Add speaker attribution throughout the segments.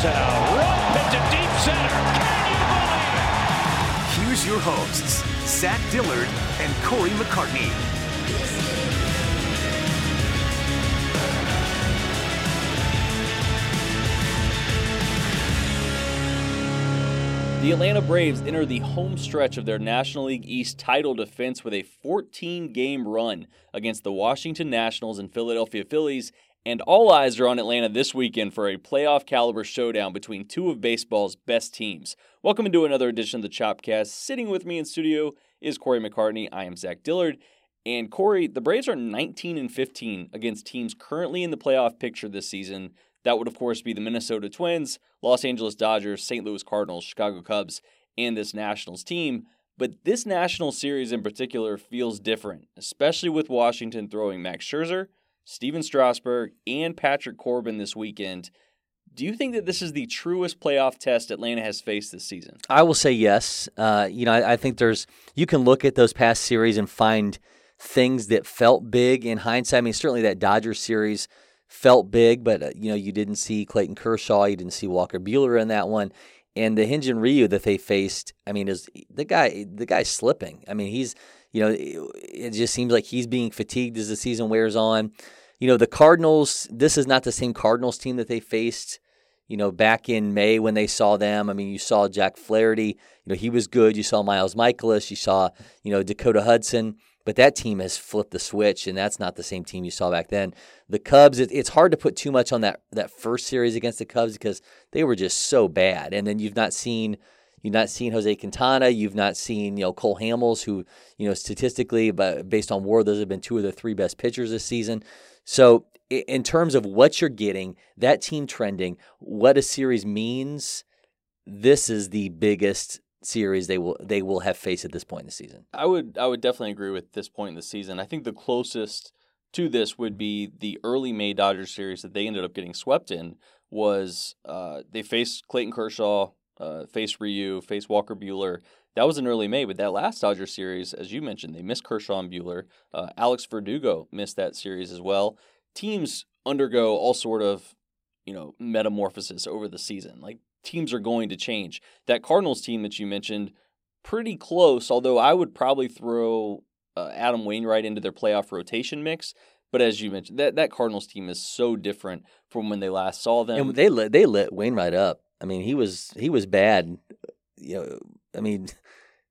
Speaker 1: Drives it out. Right pitch to deep center. Can you believe it?
Speaker 2: Here's your hosts, Zach Dillard and Cory McCartney.
Speaker 3: The Atlanta Braves enter the home stretch of their National League East title defense with a 14 game run against the Washington Nationals and Philadelphia Phillies, and all eyes are on Atlanta this weekend for a playoff caliber showdown between two of baseball's best teams. Welcome into another edition of the Chopcast. Sitting with me in studio is Cory McCartney. I am Zach Dillard. And Cory, the Braves are 19 and 15 against teams currently in the playoff picture this season. That would, of course, be the Minnesota Twins, Los Angeles Dodgers, St. Louis Cardinals, Chicago Cubs, and this Nationals team. But this National Series in particular feels different, especially with Washington throwing Max Scherzer, Stephen Strasburg, and Patrick Corbin this weekend. Do you think that this is the truest playoff test Atlanta has faced this season?
Speaker 4: I will say yes. Uh, you know, I, I, think there's you can look at those past series and find things that felt big in hindsight. I mean, certainly that Dodgers series felt big, but uh, you know you didn't see Clayton Kershaw, you didn't see Walker Buehler in that one, and the Hyun-Jin Ryu that they faced. I mean, is the guy the guy's slipping. I mean, he's you know it just seems like he's being fatigued as the season wears on. You know, the Cardinals. This is not the same Cardinals team that they faced. You know, back in May when they saw them. I mean, you saw Jack Flaherty. You know, he was good. You saw Miles Mikolas, You saw you know Dakota Hudson. But that team has flipped the switch, and that's not the same team you saw back then. The Cubs, it, it's hard to put too much on that that first series against the Cubs because they were just so bad. And then you've not seen you've not seen Jose Quintana, you've not seen you know Cole Hamels, who you know statistically, but based on WAR, those have been two of the three best pitchers this season. So in terms of what you're getting, that team trending, what a series means, this is the biggest series they will they will have faced at this point in the season.
Speaker 3: I would I would definitely agree with this point in the season. I think the closest to this would be the early May Dodgers series that they ended up getting swept in was uh, they faced Clayton Kershaw, uh, faced Ryu, faced Walker Buehler. That was in early May, but that last Dodger series, as you mentioned, they missed Kershaw and Buehler. Uh, Alex Verdugo missed that series as well. Teams undergo all sort of you know metamorphosis over the season. Like teams are going to change. That Cardinals team that you mentioned, pretty close, although I would probably throw uh, Adam Wainwright into their playoff rotation mix. But as you mentioned, that, that Cardinals team is so different from when they last saw them.
Speaker 4: And they lit they lit Wainwright up. I mean, he was he was bad. You know, I mean,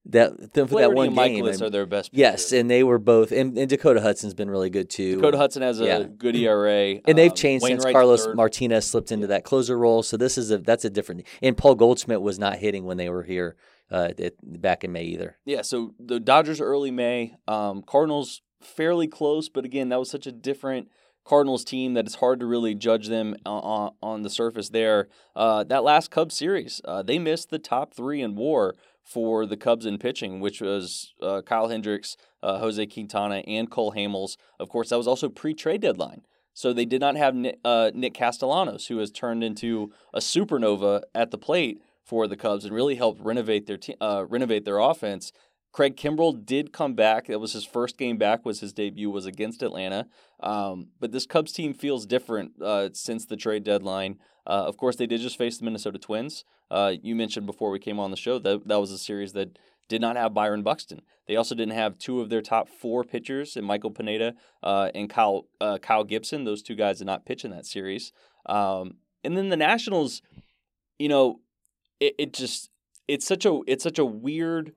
Speaker 4: that for that one
Speaker 3: and
Speaker 4: game.
Speaker 3: Are their best.
Speaker 4: Yes, and they were both. And, and, Dakota Hudson's been really good too.
Speaker 3: Dakota Hudson has a yeah. good ERA,
Speaker 4: and they've um, changed since Carlos third. Martinez slipped into that closer role. So this is a that's a different. And Paul Goldschmidt was not hitting when they were here uh, back in May either.
Speaker 3: Yeah, so the Dodgers early May, um, Cardinals fairly close, but again, that was such a different. Cardinals team that it's hard to really judge them on, on the surface there. Uh, that last Cubs series, uh, they missed the top three in WAR for the Cubs in pitching, which was uh, Kyle Hendricks, uh, Jose Quintana, and Cole Hamels. Of course, that was also pre-trade deadline. So they did not have Nick, uh, Nick Castellanos, who has turned into a supernova at the plate for the Cubs and really helped renovate their uh, renovate their offense. Craig Kimbrel did come back. That was his first game back. Was his debut was against Atlanta. Um, but this Cubs team feels different uh, since the trade deadline. Uh, of course, they did just face the Minnesota Twins. Uh, you mentioned before we came on the show that that was a series that did not have Byron Buxton. They also didn't have two of their top four pitchers, and Michael Pineda uh, and Kyle uh, Kyle Gibson. Those two guys did not pitch in that series. Um, and then the Nationals, you know, it, it just it's such a it's such a weird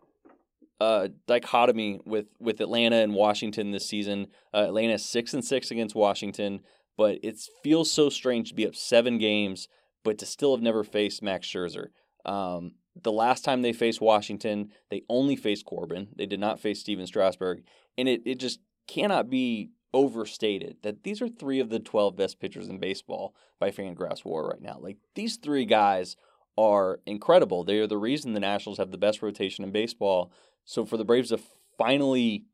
Speaker 3: uh, dichotomy with with Atlanta and Washington this season. Uh, Atlanta six and six against Washington but it feels so strange to be up seven games, but to still have never faced Max Scherzer. Um, the last time they faced Washington, they only faced Corbin. They did not face Stephen Strasburg. And it, it just cannot be overstated that these are three of the 12 best pitchers in baseball by Fangraphs WAR right now. Like these three guys are incredible. They are the reason the Nationals have the best rotation in baseball. So for the Braves to finally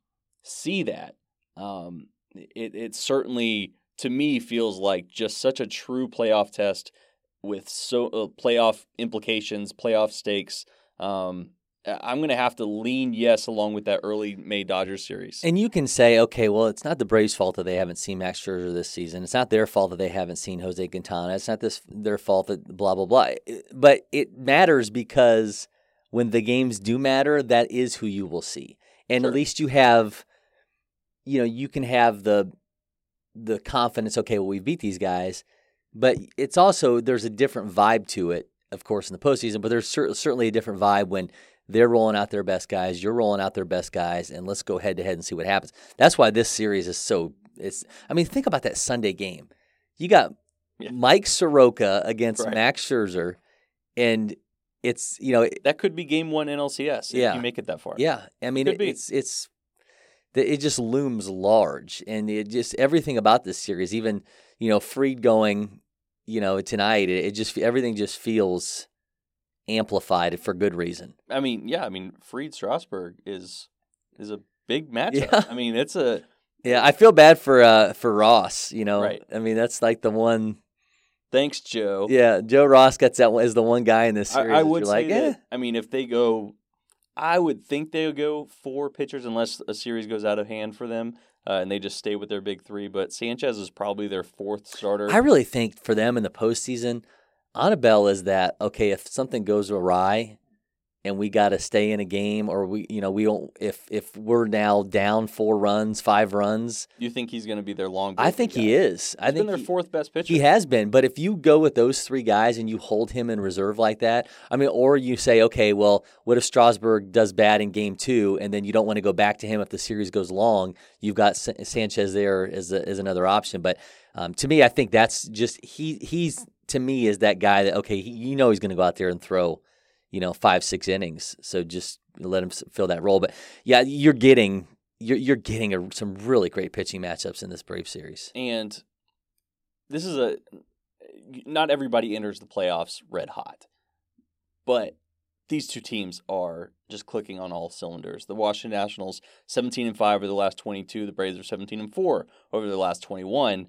Speaker 3: see that, um, it, it certainly to me feels like just such a true playoff test with so uh, playoff implications, playoff stakes. Um, Uh, I'm going to have to lean yes along with that early May Dodgers series.
Speaker 4: And you can say, okay, well, it's not the Braves' fault that they haven't seen Max Scherzer this season. It's not their fault that they haven't seen Jose Quintana. It's not this their fault that blah blah blah. But it matters because when the games do matter, that is who you will see, and
Speaker 3: Sure.
Speaker 4: at least you have, you know, you can have the the confidence. Okay, well, we beat these guys, but it's also there's a different vibe to it, of course, in the postseason. But there's cer- certainly a different vibe when they're rolling out their best guys, you're rolling out their best guys, and let's go head to head and see what happens. That's why this series is so. It's. I mean, think about that Sunday game. You got
Speaker 3: Yeah.
Speaker 4: Mike Soroka against
Speaker 3: Right.
Speaker 4: Max Scherzer, and it's you know
Speaker 3: that could be game one NLCS if
Speaker 4: Yeah.
Speaker 3: you make it that far.
Speaker 4: yeah. I mean it, it's it's it just looms large, and it just everything about this series, even you know Fried going, you know tonight, it, it just everything just feels amplified for good reason.
Speaker 3: I mean, yeah, I mean, Fried Strasburg is is a big matchup.
Speaker 4: Yeah.
Speaker 3: I mean, it's a
Speaker 4: Yeah, I feel bad for uh for Ross. You know,
Speaker 3: Right.
Speaker 4: I mean that's like the one.
Speaker 3: thanks, Joe.
Speaker 4: Yeah, Joe Ross gets that one is the one guy in this series.
Speaker 3: I
Speaker 4: that
Speaker 3: would
Speaker 4: you're
Speaker 3: say
Speaker 4: like, eh.
Speaker 3: I mean, if they go, I would think they'll go four pitchers unless a series goes out of hand for them, uh, and they just stay with their big three. But Sanchez is probably their fourth starter.
Speaker 4: I really think for them in the postseason, Anibal is that okay if something goes awry, and we got to stay in a game, or we you know we don't if if we're now down four runs, five runs,
Speaker 3: you think he's going to be their long?
Speaker 4: I think he is. I
Speaker 3: He's
Speaker 4: think
Speaker 3: been their
Speaker 4: he-
Speaker 3: fourth best pitcher.
Speaker 4: He has been, but if you go with those three guys and you hold him in reserve like that, I mean, or you say, okay, well, what if Strasburg does bad in game two, and then you don't want to go back to him if the series goes long? You've got Sa- Sanchez there as a, as another option, but um, to me, I think that's just he he's to me is that guy that okay, he, you know, he's going to go out there and throw, you know, five six innings, so just let him fill that role. But yeah, you're getting. You're, you're getting a, some really great pitching matchups in this Brave series.
Speaker 3: and this is a not everybody enters the playoffs red hot, but these two teams are just clicking on all cylinders. The Washington Nationals 17 and 5 over the last 22, the Braves are 17 and 4 over the last 21.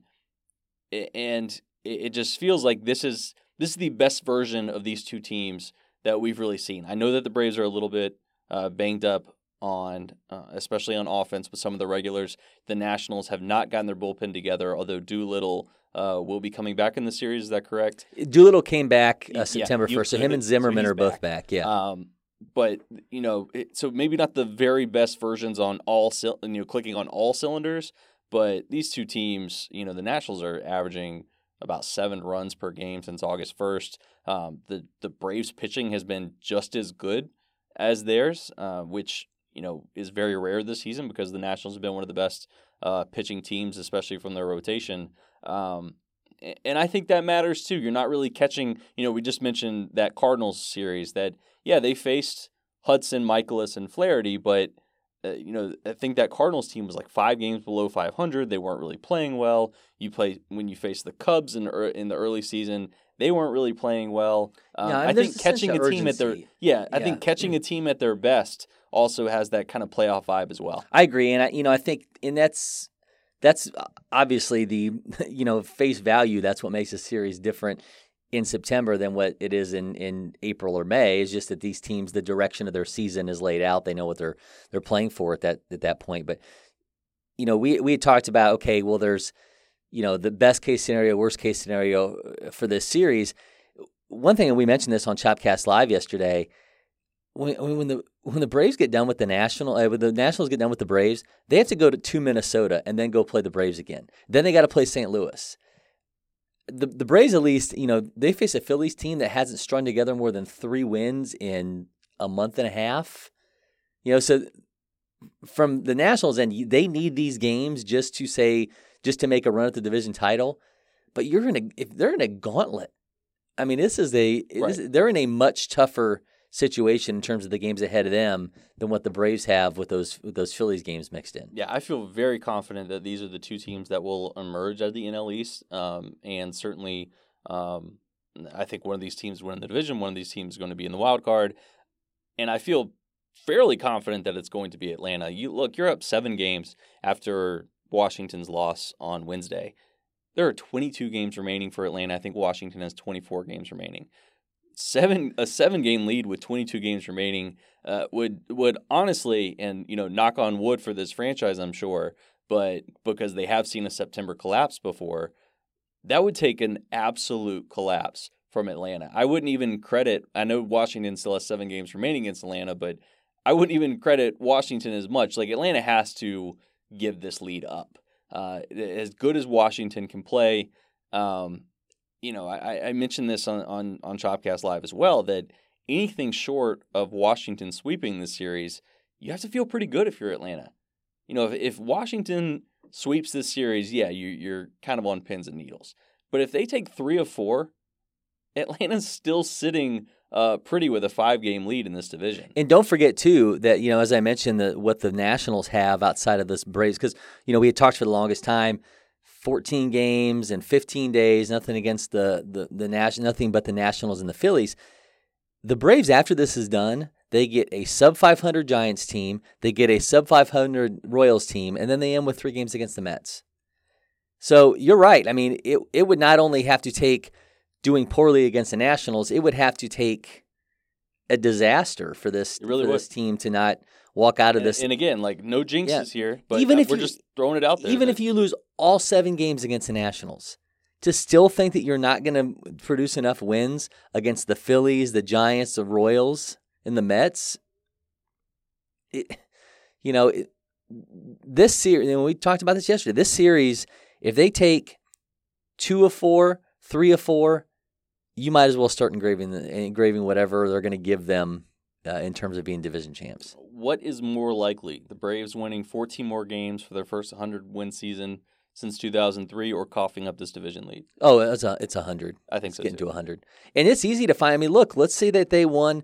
Speaker 3: And it just feels like this is this is the best version of these two teams that we've really seen. I know that the Braves are a little bit uh, banged up on, uh, especially on offense, with some of the regulars. The Nationals have not gotten their bullpen together, although Doolittle uh, will be coming back in the series. Is that correct?
Speaker 4: Doolittle came back uh, September first, so him and Zimmerman
Speaker 3: he's
Speaker 4: are both
Speaker 3: back.
Speaker 4: back. Yeah,
Speaker 3: Um, but you know, it, so maybe not the very best versions on all, you know, clicking on all cylinders. But these two teams, you know, the Nationals are averaging about seven runs per game since August first. Um, the the Braves pitching has been just as good as theirs, uh, which you know is very rare this season because the Nationals have been one of the best uh, pitching teams, especially from their rotation. Um, and I think that matters too. You're not really catching. You know, we just mentioned that Cardinals series that yeah they faced Hudson, Mikolas, and Flaherty, but uh, you know I think that Cardinals team was like five games below 500. They weren't really playing well. You play when you face the Cubs in in the early season. They weren't really playing well. Um,
Speaker 4: Yeah,
Speaker 3: I think catching a team at their yeah, I
Speaker 4: Yeah.
Speaker 3: think catching a team at their best also has that kind of playoff vibe as well.
Speaker 4: I agree, and I, you know, I think, and that's that's obviously the you know face value. That's what makes a series different in September than what it is in, in April or May. Is just that these teams, the direction of their season is laid out. They know what they're they're playing for at that at that point. But you know, we we had talked about okay, well, there's you know the best case scenario, worst case scenario uh, for this series. One thing, and we mentioned this on Chopcast Live yesterday. When, when the when the Braves get done with the national, uh, when the Nationals get done with the Braves, they have to go to, to Minnesota and then go play the Braves again. Then they got to play St. Louis. The the Braves at least, you know, they face a Phillies team that hasn't strung together more than three wins in a month and a half. You know, so from the Nationals end, they need these games just to say, just to make a run at the division title. But you're in a if they're in a gauntlet. I mean, this is a this- they're in a much tougher situation in terms of the games ahead of them than what the Braves have with those with those Phillies games mixed in.
Speaker 3: Yeah, I feel very confident that these are the two teams that will emerge at the NL East, um, and certainly, um, I think one of these teams win the division. One of these teams is going to be in the wild card, and I feel fairly confident that it's going to be Atlanta. You look, you're up seven games after Washington's loss on Wednesday. There are 22 games remaining for Atlanta. I think Washington has 24 games remaining. Seven a seven game lead with 22 games remaining uh, would would honestly and you know knock on wood for this franchise I'm sure but because they have seen a September collapse before that would take an absolute collapse from Atlanta. I wouldn't even credit I know Washington still has 7 games remaining against Atlanta but I wouldn't even credit Washington as much like Atlanta has to give this lead up. Uh, as good as Washington can play um, you know, I, I mentioned this on, on, on Chopcast Live as well that anything short of Washington sweeping this series, you have to feel pretty good if you're Atlanta. You know, if, if Washington sweeps this series, yeah, you, you're kind of on pins and needles. But if they take three of four, Atlanta's still sitting uh, pretty with a five game lead in this division.
Speaker 4: And don't forget too that you know, as I mentioned, the, what the Nationals have outside of this Braves, because you know we had talked for the longest time 14 games in 15 days, nothing against the the the national, nothing but the Nationals and the Phillies. The Braves, after this is done, they get a sub 500 Giants team, they get a sub 500 Royals team, and then they end with three games against the Mets. So you're right. I mean, it it would not only have to take doing poorly against the Nationals, it would have to take a disaster for this
Speaker 3: really
Speaker 4: for this team to not walk out of this.
Speaker 3: And, and again, like no jinxes yeah. here, but even if we're you, just throwing it out there.
Speaker 4: Even if you lose all seven games against the Nationals, to still think that you're not going to produce enough wins against the Phillies, the Giants, the Royals, and the Mets, it, you know, it, this series, and we talked about this yesterday, this series, if they take two of four, three of four, you might as well start engraving engraving whatever they're going to give them uh, in terms of being division champs.
Speaker 3: What is more likely, the Braves winning 14 more games for their first 100 win season since 2003, or coughing up this division lead?
Speaker 4: Oh, it's a it's a hundred.
Speaker 3: I think
Speaker 4: it's
Speaker 3: so.
Speaker 4: Getting
Speaker 3: too.
Speaker 4: to a hundred, and it's easy to find. I mean, look, let's say that they won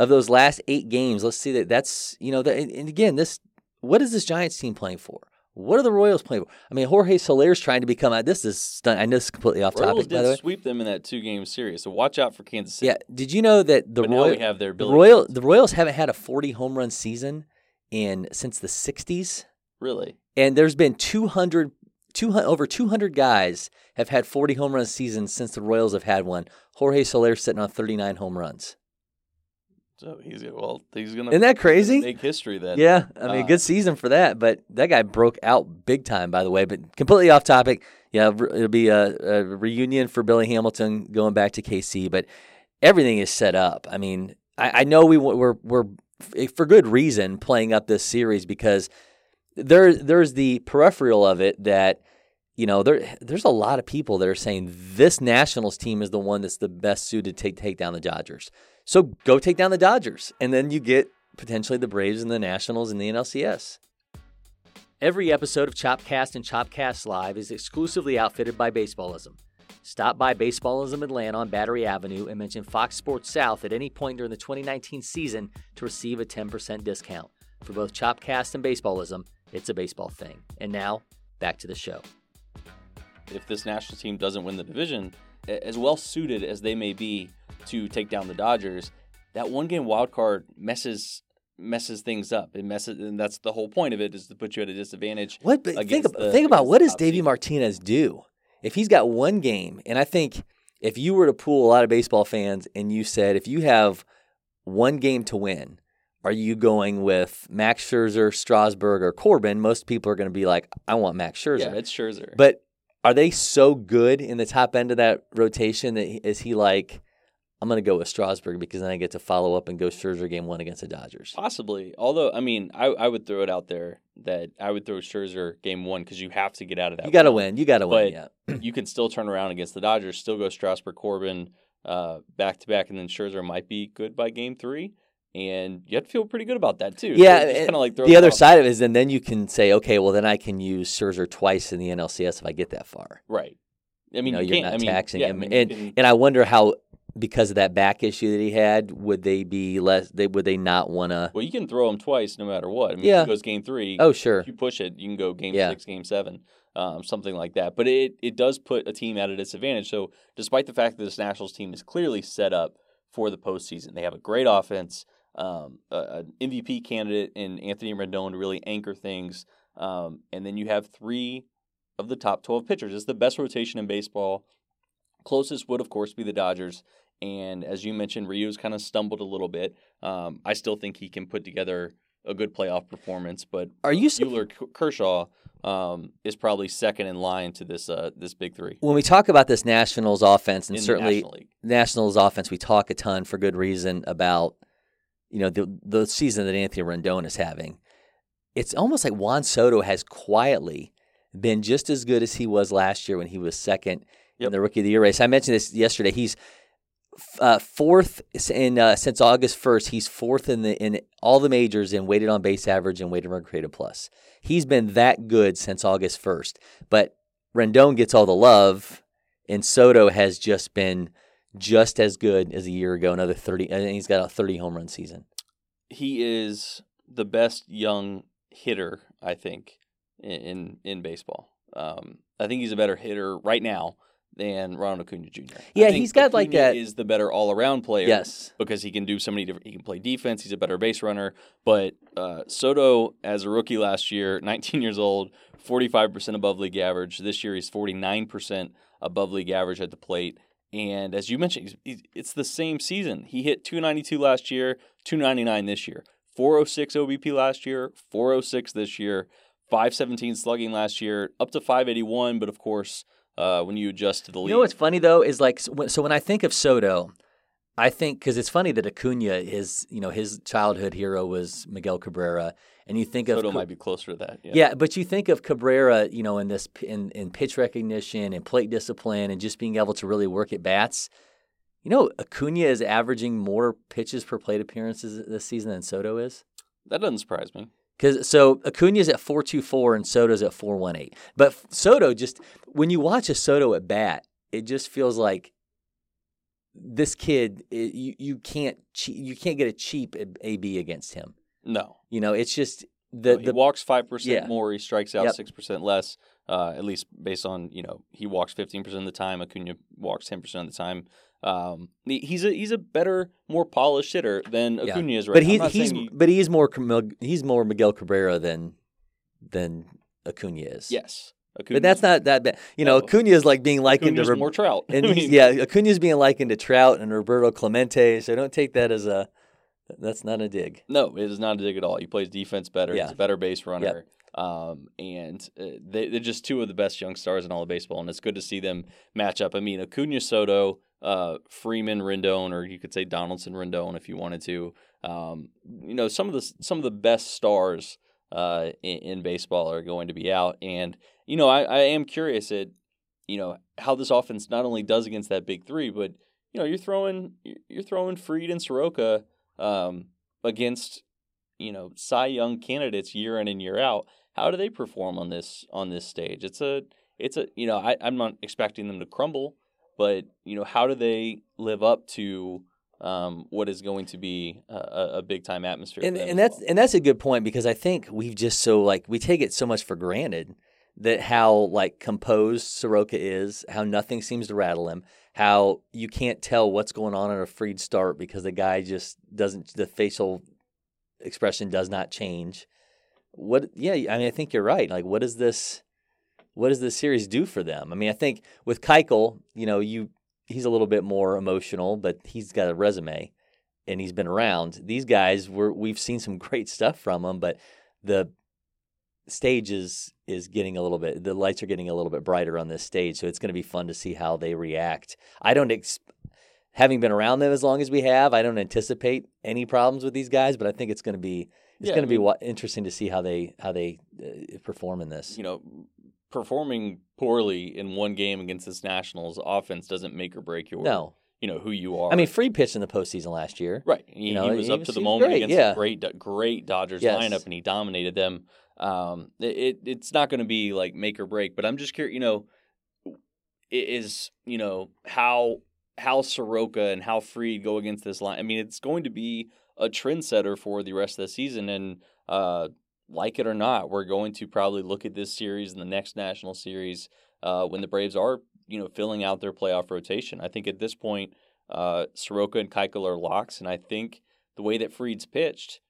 Speaker 4: of those last eight games. Let's see that that's you know that, and again, this what is this Giants team playing for? What are the Royals playing for? I mean, Jorge Soler's trying to become. This is I know this is completely off
Speaker 3: Royals
Speaker 4: topic.
Speaker 3: did
Speaker 4: by the way.
Speaker 3: sweep them in that two game series, so watch out for Kansas City.
Speaker 4: Yeah. Did you know that the
Speaker 3: but now
Speaker 4: Royal,
Speaker 3: have their
Speaker 4: the
Speaker 3: ability.
Speaker 4: Royal the Royals haven't had a 40 home run season in since the 60s,
Speaker 3: really,
Speaker 4: and there's been 200, 200 over 200 guys have had 40 home run seasons since the Royals have had one. Jorge Soler sitting on 39 home runs.
Speaker 3: So he's well, he's gonna
Speaker 4: Isn't that crazy?
Speaker 3: make history then.
Speaker 4: Yeah, I mean,
Speaker 3: Uh,
Speaker 4: good season for that. But that guy broke out big time, by the way. But completely off topic. Yeah, it'll be a, a reunion for Billy Hamilton going back to KC. But everything is set up. I mean, I, I know we we're we're for good reason playing up this series because there there's the peripheral of it that you know there there's a lot of people that are saying this Nationals team is the one that's the best suited to take, take down the Dodgers. So go take down the Dodgers, and then you get potentially the Braves and the Nationals and the NLCS. Every episode of Chopcast and Chopcast Live is exclusively outfitted by Baseballism. Stop by Baseballism Atlanta on Battery Avenue and mention Fox Sports South at any point during the 2019 season to receive a 10% discount. For both Chopcast and Baseballism, it's a baseball thing. And now, back to the show.
Speaker 3: If this national team doesn't win the division, as well suited as they may be to take down the Dodgers, that one game wild card messes messes things up. It messes, and that's the whole point of it is to put you at a disadvantage.
Speaker 4: What? But think,
Speaker 3: against the-
Speaker 4: think about what does Davey
Speaker 3: seed.
Speaker 4: Martinez do if he's got one game? And I think if you were to pool a lot of baseball fans and you said if you have one game to win, are you going with Max Scherzer, Strasburg, or Corbin? Most people are going to be like, I want Max Scherzer.
Speaker 3: Yeah, it's Scherzer.
Speaker 4: But are they so good in the top end of that rotation that he- is he like, I'm going to go with Strasburg because then I get to follow up and go Scherzer game one against the Dodgers?
Speaker 3: Possibly. Although, I mean, I, I would throw it out there that I would throw Scherzer game one because you have to get out of that.
Speaker 4: You got to win. You got to win. Yeah.
Speaker 3: you can still turn around against the Dodgers, still go Strasburg, Corbin, uh, back to back, and then Scherzer might be good by game three. And you have to feel pretty good about that too.
Speaker 4: Yeah,
Speaker 3: So kinda like
Speaker 4: the other
Speaker 3: off.
Speaker 4: side of it is, and then you can say, okay, well then I can use Scherzer twice in the NLCS if I get that far.
Speaker 3: right? I mean,
Speaker 4: you know,
Speaker 3: you
Speaker 4: you're
Speaker 3: can't.
Speaker 4: not
Speaker 3: I mean,
Speaker 4: taxing
Speaker 3: yeah, I
Speaker 4: him,
Speaker 3: mean, you
Speaker 4: and
Speaker 3: can-
Speaker 4: and I wonder how because of that back issue that he had, would they be less? They would they not want to?
Speaker 3: well, you can throw him twice no matter what. I mean,
Speaker 4: Yeah.
Speaker 3: if it goes game three.
Speaker 4: Oh sure,
Speaker 3: If you push it, you can go game
Speaker 4: Yeah.
Speaker 3: six, game seven, um, something like that. But it it does put a team at a disadvantage. So despite the fact that this Nationals team is clearly set up for the postseason, they have a great offense, um, a- an MVP candidate in Anthony Rendon to really anchor things, um, and then you have three of the top twelve pitchers. It's the best rotation in baseball. Closest would, of course, be the Dodgers. And as you mentioned, Ryu's kind of stumbled a little bit. Um, I still think he can put together a good playoff performance, but
Speaker 4: Are you sup-
Speaker 3: Buehler Kershaw um, is probably second in line to this uh, this big three
Speaker 4: when we talk about this Nationals offense, and
Speaker 3: in
Speaker 4: certainly
Speaker 3: National
Speaker 4: Nationals offense, we talk a ton for good reason about you know the the season that Anthony Rendon is having. It's almost like Juan Soto has quietly been just as good as he was last year when he was second in the Rookie of the Year race. I mentioned this yesterday. He's uh, fourth in uh, since August first. He's fourth in the in all the majors in weighted on base average and weighted run created plus. He's been that good since August first. But Rendon gets all the love, and Soto has just been just as good as a year ago. Another thirty. and he's got a thirty home run season.
Speaker 3: he is the best young hitter, I think, in in, in baseball. Um, I think he's a better hitter right now than Ronald Acuna Jr.
Speaker 4: Yeah, he's got, like, that-
Speaker 3: Is the better all around player.
Speaker 4: Yes.
Speaker 3: because he can do so many different. He can play defense. He's a better base runner. But uh, Soto, as a rookie last year, 19 years old, 45 percent above league average. This year, he's 49 percent above league average at the plate. And as you mentioned, it's the same season. He hit 292 last year, 299 this year, 406 OBP last year, 406 this year, 517 slugging last year, up to 581. But of course, uh, when you adjust to the league,
Speaker 4: You know what's funny though is like so when, so when I think of Soto, I think because it's funny that Acuna is you know his childhood hero was Miguel Cabrera, and you think of
Speaker 3: Soto might be closer to that.
Speaker 4: Yeah. but you think of Cabrera, you know, in this in, in pitch recognition and plate discipline and just being able to really work at bats. You know, Acuna is averaging more pitches per plate appearances this season than Soto is.
Speaker 3: that doesn't surprise me.
Speaker 4: Because so Acuna's at four two four and Soto's at four one eight. But Soto just when you watch a Soto at bat, it just feels like this kid. It, you you can't che- you can't get a cheap AB against him.
Speaker 3: No,
Speaker 4: You know, it's just the
Speaker 3: he
Speaker 4: the
Speaker 3: walks five percent
Speaker 4: yeah.
Speaker 3: more. He strikes out
Speaker 4: Yep.
Speaker 3: six percent less. Uh, at least based on you know he walks fifteen percent of the time. Acuna walks ten percent of the time. Um, he- he's a he's a better, more polished hitter than
Speaker 4: Yeah.
Speaker 3: Acuna is right
Speaker 4: but he, he's
Speaker 3: he-
Speaker 4: but he is more he's more Miguel Cabrera than than Acuna is.
Speaker 3: yes,
Speaker 4: but that's not that bad. You know,
Speaker 3: No.
Speaker 4: Acuna is like being likened
Speaker 3: Acuna's
Speaker 4: to Rob-
Speaker 3: more Trout.
Speaker 4: and
Speaker 3: I
Speaker 4: he's,
Speaker 3: mean,
Speaker 4: yeah, Acuna's being likened to Trout and Roberto Clemente. So don't take that as a that's not a dig.
Speaker 3: No, it is not a dig at all. He plays defense better.
Speaker 4: Yeah.
Speaker 3: He's a better base runner. Um, and uh, they, they're just two of the best young stars in all of baseball, and it's good to see them match up. I mean, Acuna Soto, uh, Freeman Rendon, or you could say Donaldson Rendon if you wanted to. Um, you know, some of the some of the best stars uh, in, in baseball are going to be out, and you know, I, I am curious at you know how this offense not only does against that big three, but you know, you're throwing you're throwing Fried and Soroka um, against you know Cy Young candidates year in and year out. How do they perform on this on this stage? It's a it's a you know I, I'm not expecting them to crumble, but you know how do they live up to um, what is going to be a, a big time atmosphere?
Speaker 4: And and that's
Speaker 3: well?
Speaker 4: and that's a good point because I think we've just so like we take it so much for granted that how like composed Soroka is, how nothing seems to rattle him, how you can't tell what's going on in a Fried start because the guy just doesn't the facial expression does not change. What yeah, I mean I think you're right. Like what does this what does this series do for them? I mean, I think with Keuchel, you know, you he's a little bit more emotional, but he's got a resume and he's been around. These guys were we've seen some great stuff from them, but the stage is is getting a little bit the lights are getting a little bit brighter on this stage, so it's going to be fun to see how they react. I don't ex- having been around them as long as we have, I don't anticipate any problems with these guys, but I think it's going to be it's
Speaker 3: Yeah,
Speaker 4: going to be wa- interesting to see how they how they uh, perform in this.
Speaker 3: you know performing poorly in one game against this Nationals offense doesn't make or break your
Speaker 4: No,
Speaker 3: you know who you are.
Speaker 4: I mean, Free pitched in the postseason last year.
Speaker 3: Right. He,
Speaker 4: You know,
Speaker 3: he was
Speaker 4: he
Speaker 3: up
Speaker 4: was-
Speaker 3: to the moment
Speaker 4: great,
Speaker 3: against
Speaker 4: yeah.
Speaker 3: a great, great Dodgers
Speaker 4: Yes.
Speaker 3: lineup, and he dominated them. Um, it, it it's not going to be like make or break, but I'm just curious. You know, is you know how how Soroka and how Fried go against this line. I mean, it's going to be a trendsetter for the rest of the season, and uh, like it or not, we're going to probably look at this series and the next national series uh, when the Braves are you know filling out their playoff rotation. I think at this point uh, Soroka and Keuchel are locks, and I think the way that Fried's pitched,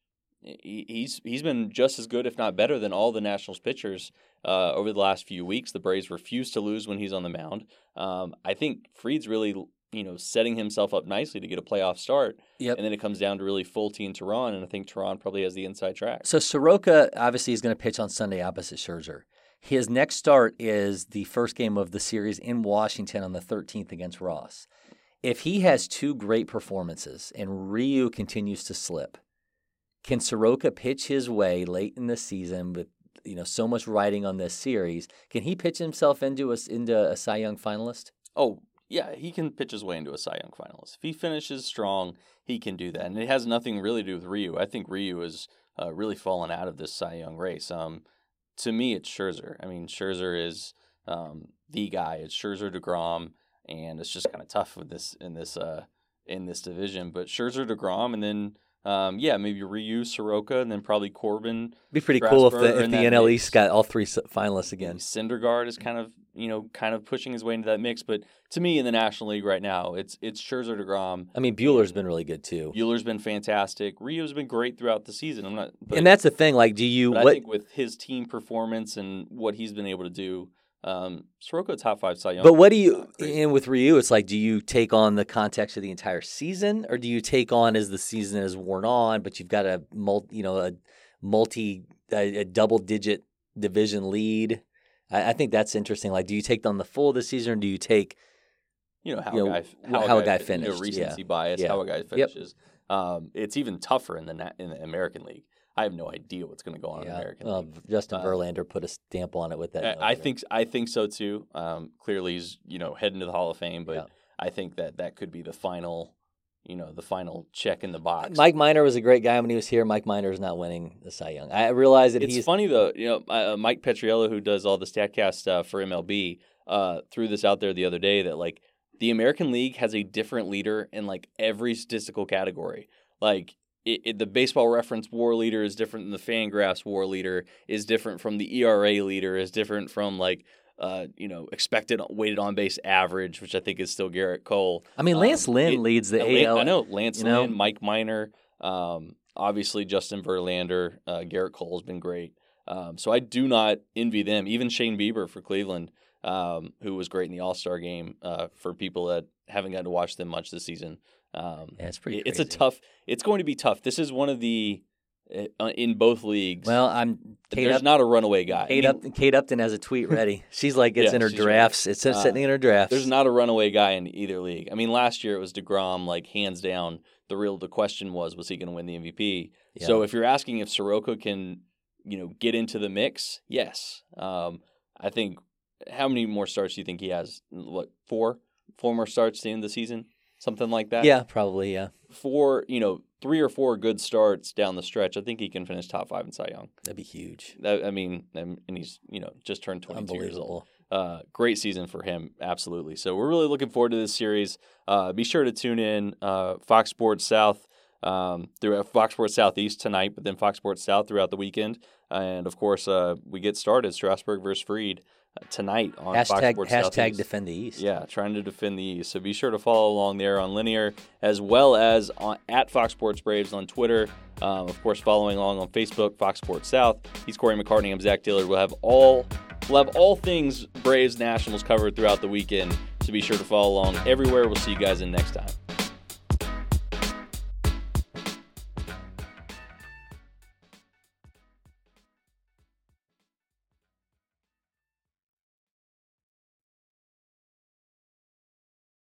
Speaker 3: he- he's he's been just as good, if not better, than all the Nationals pitchers uh, over the last few weeks. The Braves refuse to lose when he's on the mound. Um, I think Fried's really you know setting himself up nicely to get a playoff start.
Speaker 4: Yep.
Speaker 3: And then it comes down to really Folty and Teheran, and I think Teheran probably has the inside track.
Speaker 4: So Soroka obviously is going to pitch on Sunday opposite Scherzer. His next start is the first game of the series in Washington on the 13th against Ross. If he has two great performances and Ryu continues to slip, can Soroka pitch his way late in the season with you know so much riding on this series? Can he pitch himself into a into a Cy Young finalist?
Speaker 3: Oh, yeah, he can pitch his way into a Cy Young finalist. If he finishes strong, he can do that. And it has nothing really to do with Ryu. I think Ryu is uh, really fallen out of this Cy Young race. Um, to me, it's Scherzer. I mean, Scherzer is um, the guy. It's Scherzer Degrom, and it's just kind of tough with this in this uh, in this division. But Scherzer Degrom, and then um, yeah, maybe Ryu Soroka, and then probably Corbin.
Speaker 4: It'd be pretty cool if the if the NL. East got all three finalists again.
Speaker 3: Syndergaard is kind of you know kind of pushing his way into that mix. But to me, in the National League right now, it's it's Scherzer Degrom.
Speaker 4: I mean, Buehler's been really good too.
Speaker 3: Buehler's been fantastic. Ryu's been great throughout the season. I'm not, but,
Speaker 4: and that's the thing. Like, do you
Speaker 3: but I think with his team performance and what he's been able to do, um, Soroka top five Cy Young.
Speaker 4: But what do you and with Ryu? It's like, do you take on the context of the entire season, or do you take on as the season is worn on, but you've got a multi, you know, a multi, a, a double digit division lead? I, I think that's interesting. Like, do you take on the full of the season, or do you take?
Speaker 3: you know how,
Speaker 4: you know,
Speaker 3: a guy
Speaker 4: wh- how a guy
Speaker 3: fin- you know,
Speaker 4: finished, yeah.
Speaker 3: recency bias,
Speaker 4: Yeah.
Speaker 3: how a guy
Speaker 4: Yep.
Speaker 3: finishes. Um, it's even tougher in the in the American League. I have no idea what's going to go on in the American
Speaker 4: well,
Speaker 3: League.
Speaker 4: Justin
Speaker 3: Uh,
Speaker 4: Verlander put a stamp on it with that.
Speaker 3: I, I think I think so too. Um, clearly, he's you know heading to the Hall of Fame, but
Speaker 4: Yeah.
Speaker 3: I think that that could be the final, you know, the final check in the box.
Speaker 4: Mike Minor was a great guy when he was here. Mike Minor is not winning the Cy Young. I realize that
Speaker 3: it's
Speaker 4: he's
Speaker 3: funny though, you know, uh, Mike Petriello, who does all the Statcast stuff for MLB, uh, threw this out there the other day that like the American League has a different leader in like every statistical category. Like it, it, the Baseball Reference WAR leader is different than the Fangraphs WAR leader is different from the ERA leader is different from like. Uh, you know, expected weighted on base average, which I think is still Gerrit Cole.
Speaker 4: I mean, Lance
Speaker 3: Um,
Speaker 4: Lynn
Speaker 3: it-
Speaker 4: leads the
Speaker 3: Lan-
Speaker 4: AL.
Speaker 3: I know Lance
Speaker 4: you know?
Speaker 3: Lynn, Mike Minor, um, obviously Justin Verlander, uh, Gerrit Cole has been great. Um, so I do not envy them. Even Shane Bieber for Cleveland, um, who was great in the All Star game. Uh, for people that haven't gotten to watch them much this season, um,
Speaker 4: Yeah, it's pretty.
Speaker 3: it- it's a tough. It's going to be tough. This is one of the uh, in both leagues.
Speaker 4: Well, I'm Kate
Speaker 3: there's
Speaker 4: Up-
Speaker 3: not a runaway guy. I
Speaker 4: Kate,
Speaker 3: mean,
Speaker 4: Upton, Kate Upton has a tweet ready. She's like, it's
Speaker 3: Yeah,
Speaker 4: in her drafts. It's
Speaker 3: Uh,
Speaker 4: sitting in her drafts.
Speaker 3: There's not a runaway guy in either league. I mean, last year it was Degrom, like hands down. The real the question was, was he going to win the MVP? So if you're asking if Soroka can, you know, get into the mix, yes. Um, I think. How many more starts do you think he has? What four? Four more starts to end the season, something like that.
Speaker 4: Yeah, probably. Yeah,
Speaker 3: Four, you know, three or four good starts down the stretch. I think he can finish top five in Cy Young.
Speaker 4: that'd be huge.
Speaker 3: That, I mean, and and he's you know just turned 22 years old uh, great season for him, absolutely. So we're really looking forward to this series. Uh, be sure to tune in uh, Fox Sports South um, through Fox Sports Southeast tonight, but then Fox Sports South throughout the weekend, and of course uh, we get started Strasburg versus Fried uh, tonight on Fox
Speaker 4: Hashtag
Speaker 3: Sports
Speaker 4: hashtag
Speaker 3: Southeast.
Speaker 4: defend the East.
Speaker 3: Yeah, trying to defend the East. So be sure to follow along there on Linear as well as on, at Fox Sports Braves on Twitter. Um, of course, following along on Facebook, Fox Sports South. He's Cory McCartney. I'm Zach Dillard. We'll have all we'll have all things Braves Nationals covered throughout the weekend. So be sure to follow along everywhere. We'll see you guys in next time.